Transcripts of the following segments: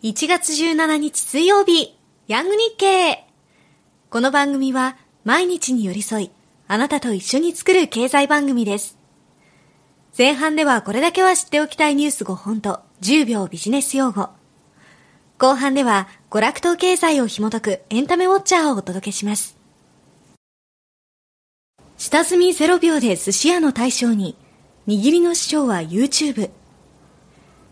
1月17日水曜日、ヤング日経。この番組は毎日に寄り添い、あなたと一緒に作る経済番組です。前半ではこれだけは知っておきたいニュース5本と10秒ビジネス用語。後半では娯楽と経済を紐解くエンタメウォッチャーをお届けします。下積み0秒で寿司屋の大将に、握りの師匠は YouTube。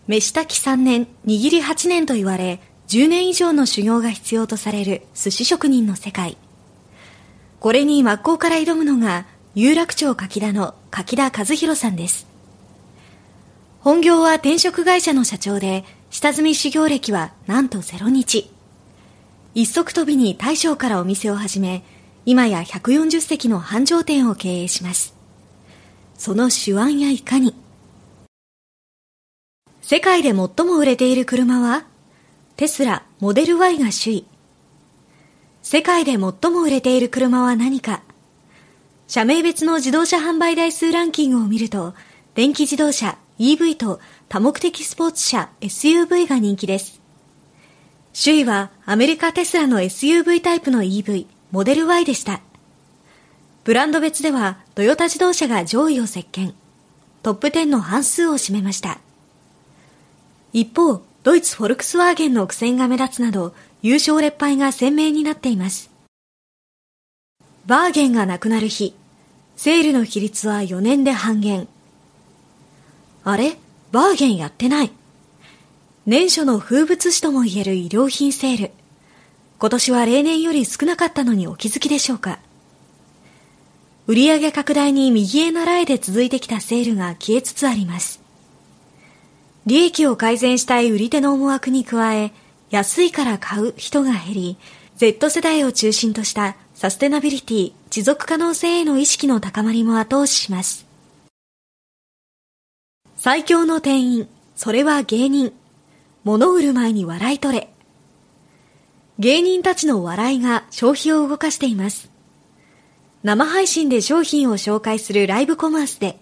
飯炊き3年、握り8年と言われ、10年以上の修行が必要とされる寿司職人の世界。これに真っ向から挑むのが、有楽町柿田の柿田和弘さんです。本業は転職会社の社長で、下積み修行歴はなんと0日。一足飛びに大将からお店を始め、今や140席の繁盛店を経営します。その手腕やいかに。世界で最も売れている車はテスラモデル Y が首位。世界で最も売れている車は何か社名別の自動車販売台数ランキングを見ると、電気自動車 EV と多目的スポーツ車 SUV が人気です。首位はアメリカテスラの SUV タイプの EV モデル Y でした。ブランド別ではトヨタ自動車が上位を席巻。トップ10の半数を占めました。一方、ドイツフォルクスワーゲンの苦戦が目立つなど、優勝劣敗が鮮明になっています。バーゲンがなくなる日、セールの比率は4年で半減。あれ？バーゲンやってない。年初の風物詩ともいえる衣料品セール。今年は例年より少なかったのにお気づきでしょうか売上拡大に右へ習えで続いてきたセールが消えつつあります。利益を改善したい売り手の思惑に加え、安いから買う人が減り、Z 世代を中心としたサステナビリティ、持続可能性への意識の高まりも後押しします。最強の店員、それは芸人。物売る前に笑い取れ。芸人たちの笑いが消費を動かしています。生配信で商品を紹介するライブコマースで、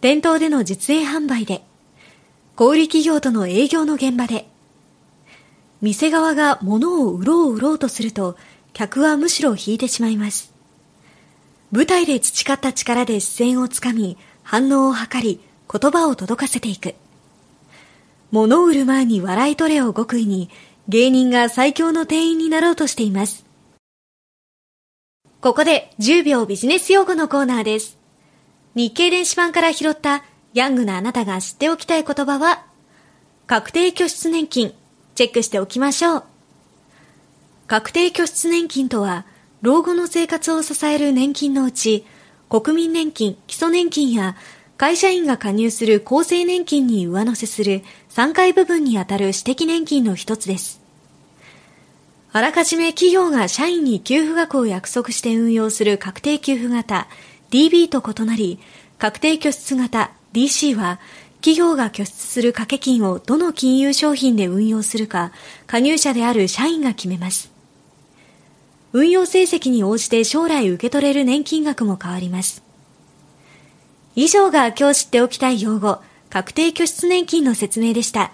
店頭での実演販売で、小売企業との営業の現場で、店側が物を売ろう売ろうとすると、客はむしろ引いてしまいます。舞台で培った力で視線をつかみ、反応を図り、言葉を届かせていく。物を売る前に笑い取れを極意に、芸人が最強の店員になろうとしています。ここで10秒ビジネス用語のコーナーです。日経電子版から拾ったヤングなあなたが知っておきたい言葉は、確定拠出年金、チェックしておきましょう。確定拠出年金とは、老後の生活を支える年金のうち、国民年金、基礎年金や会社員が加入する厚生年金に上乗せする3回部分にあたる私的年金の一つです。あらかじめ企業が社員に給付額を約束して運用する確定給付型 DB と異なり、確定拠出型 DC は、企業が拠出する掛け金をどの金融商品で運用するか、加入者である社員が決めます。運用成績に応じて将来受け取れる年金額も変わります。以上が今日知っておきたい用語、確定拠出年金の説明でした。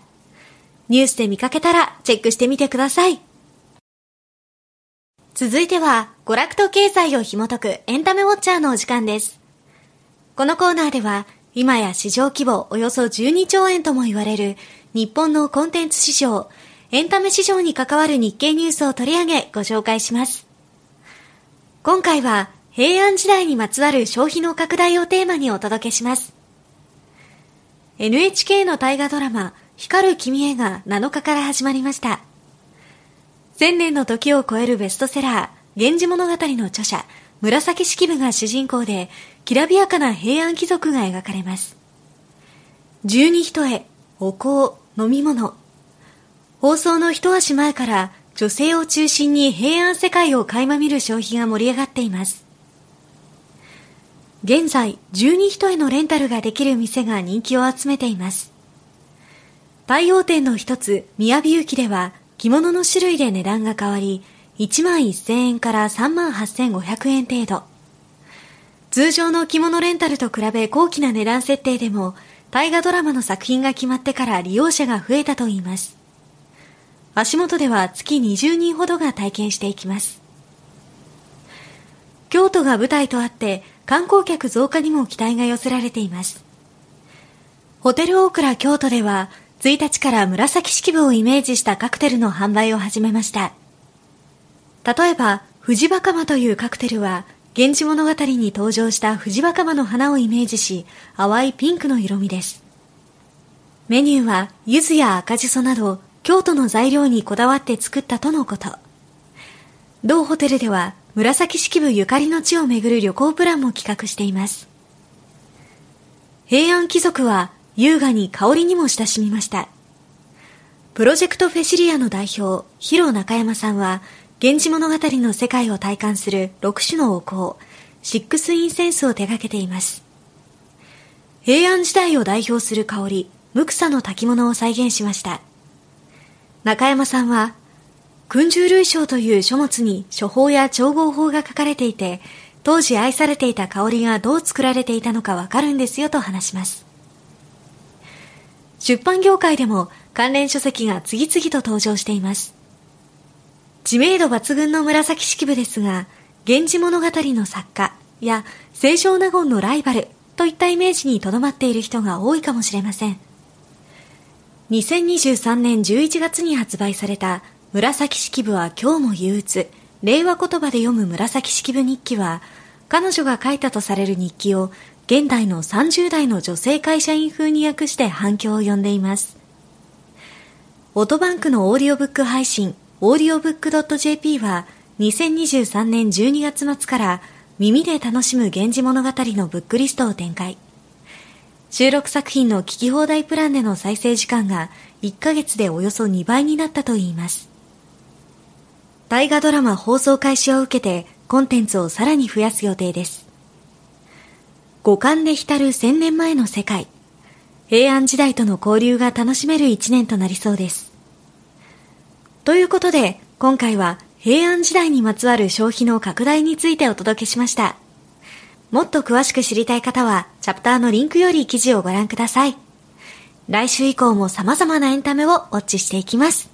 ニュースで見かけたらチェックしてみてください。続いては、娯楽と経済を紐解くエンタメウォッチャーのお時間です。このコーナーでは、今や市場規模およそ12兆円とも言われる日本のコンテンツ市場、エンタメ市場に関わる日経ニュースを取り上げご紹介します。今回は平安時代にまつわる消費の拡大をテーマにお届けします。NHK の大河ドラマ、光る君へが7日から始まりました。千年の時を超えるベストセラー、源氏物語の著者、紫式部が主人公で、きらびやかな平安貴族が描かれます。十二人へ、お香、飲み物。放送の一足前から、女性を中心に平安世界を垣間見る消費が盛り上がっています。現在、十二人へのレンタルができる店が人気を集めています。太陽店の一つ、宮城駅では、着物の種類で値段が変わり、1万1000円から3万8500円程度。通常の着物レンタルと比べ高貴な値段設定でも、大河ドラマの作品が決まってから利用者が増えたといいます。足元では月20人ほどが体験していきます。京都が舞台とあって観光客増加にも期待が寄せられています。ホテルオークラ京都では1日から紫式部をイメージしたカクテルの販売を始めました。例えば、藤若間というカクテルは、源氏物語に登場した藤若間の花をイメージし、淡いピンクの色味です。メニューは、柚子や赤じそなど、京都の材料にこだわって作ったとのこと。同ホテルでは紫式部ゆかりの地を巡る旅行プランも企画しています。平安貴族は優雅に香りにも親しみました。プロジェクトフェシリアの代表、広中山さんは、源氏物語の世界を体感する6種のお香、シックスインセンスを手掛けています。平安時代を代表する香り、無草の炊物を再現しました。中山さんは、訓従類章という書物に処方や調合法が書かれていて、当時愛されていた香りがどう作られていたのかわかるんですよと話します。出版業界でも関連書籍が次々と登場しています。知名度抜群の紫式部ですが、源氏物語の作家や清少納言のライバルといったイメージにとどまっている人が多いかもしれません。2023年11月に発売された紫式部は今日も憂鬱、令和言葉で読む紫式部日記は、彼女が書いたとされる日記を現代の30代の女性会社員風に訳して反響を呼んでいます。オートバンクのオーディオブック配信、オーディオブックドット .jp は2023年12月末から耳で楽しむ源氏物語のブックリストを展開。収録作品の聞き放題プランでの再生時間が1ヶ月でおよそ2倍になったといいます。大河ドラマ放送開始を受けてコンテンツをさらに増やす予定です。五感で浸る千年前の世界。平安時代との交流が楽しめる一年となりそうです。ということで、今回は平安時代にまつわる消費の拡大についてお届けしました。もっと詳しく知りたい方は、チャプターのリンクより記事をご覧ください。来週以降も様々なエンタメをウォッチしていきます。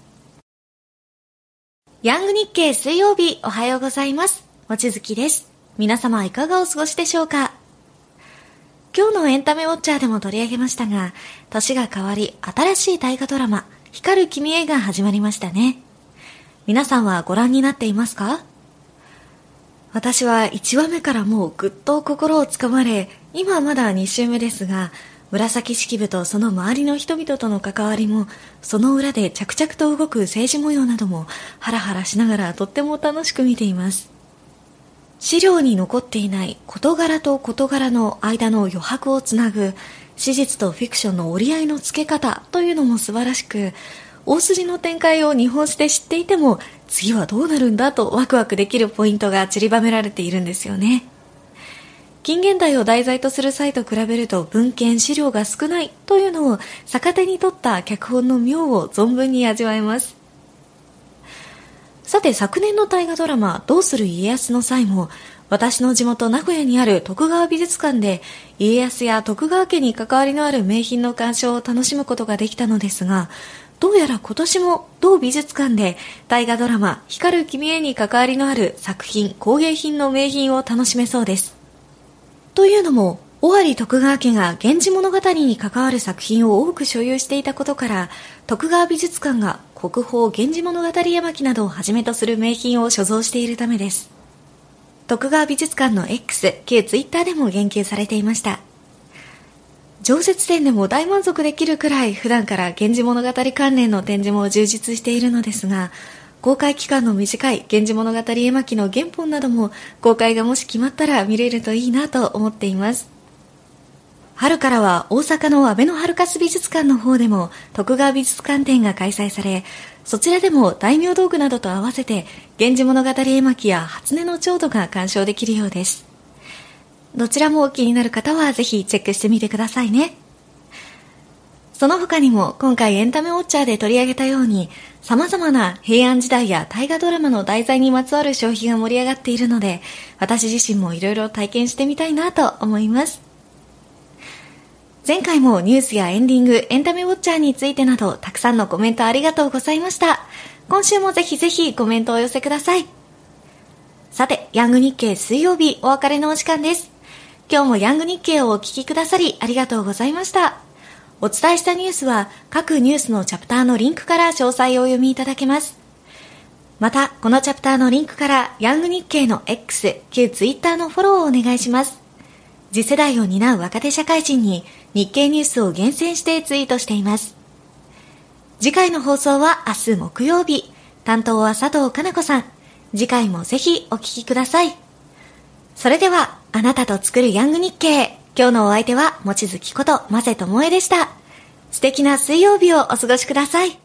ヤング日経水曜日おはようございます。もちづきです。皆様いかがお過ごしでしょうか？今日のエンタメウォッチャーでも取り上げましたが、年が変わり新しい大河ドラマ、光る君へが始まりましたね。皆さんはご覧になっていますか？私は1話目からもうぐっと心をつかまれ、今はまだ2週目ですが、紫式部とその周りの人々との関わりも、その裏で着々と動く政治模様なども、ハラハラしながらとっても楽しく見ています。資料に残っていない事柄と事柄の間の余白をつなぐ、史実とフィクションの折り合いのつけ方というのも素晴らしく、大筋の展開を日本史で知っていても次はどうなるんだとワクワクできるポイントが散りばめられているんですよね。近現代を題材とする際と比べると文献資料が少ないというのを逆手に取った脚本の妙を存分に味わえます。さて昨年の大河ドラマどうする家康の際も私の地元名古屋にある徳川美術館で家康や徳川家に関わりのある名品の鑑賞を楽しむことができたのですがどうやら今年も同美術館で大河ドラマ光る君へに関わりのある作品、工芸品の名品を楽しめそうです。というのも、尾張徳川家が源氏物語に関わる作品を多く所有していたことから、徳川美術館が国宝源氏物語絵巻などをはじめとする名品を所蔵しているためです。徳川美術館の X、旧 Twitter でも言及されていました。常設展でも大満足できるくらい普段から源氏物語関連の展示も充実しているのですが、公開期間の短い源氏物語絵巻の原本なども公開がもし決まったら見れるといいなと思っています。春からは大阪のアベノハルカス美術館の方でも徳川美術館展が開催され、そちらでも大名道具などと合わせて源氏物語絵巻や初音の調度が鑑賞できるようです。どちらも気になる方はぜひチェックしてみてくださいね。その他にも今回エンタメウォッチャーで取り上げたように様々な平安時代や大河ドラマの題材にまつわる消費が盛り上がっているので私自身も色々体験してみたいなと思います。前回もニュースやエンディング、エンタメウォッチャーについてなど、たくさんのコメントありがとうございました。今週もぜひぜひコメントをお寄せください。さて、ヤング日経水曜日お別れのお時間です。今日もヤング日経をお聞きくださりありがとうございました。お伝えしたニュースは各ニュースのチャプターのリンクから詳細をお読みいただけます。また、このチャプターのリンクからヤング日経の X、旧 Twitter のフォローをお願いします。次世代を担う若手社会人に日経ニュースを厳選してツイートしています。次回の放送は明日木曜日。担当は佐藤かな子さん。次回もぜひお聞きください。それでは、あなたと作るヤング日経。今日のお相手は、もちづきこと、ませともえでした。素敵な水曜日をお過ごしください。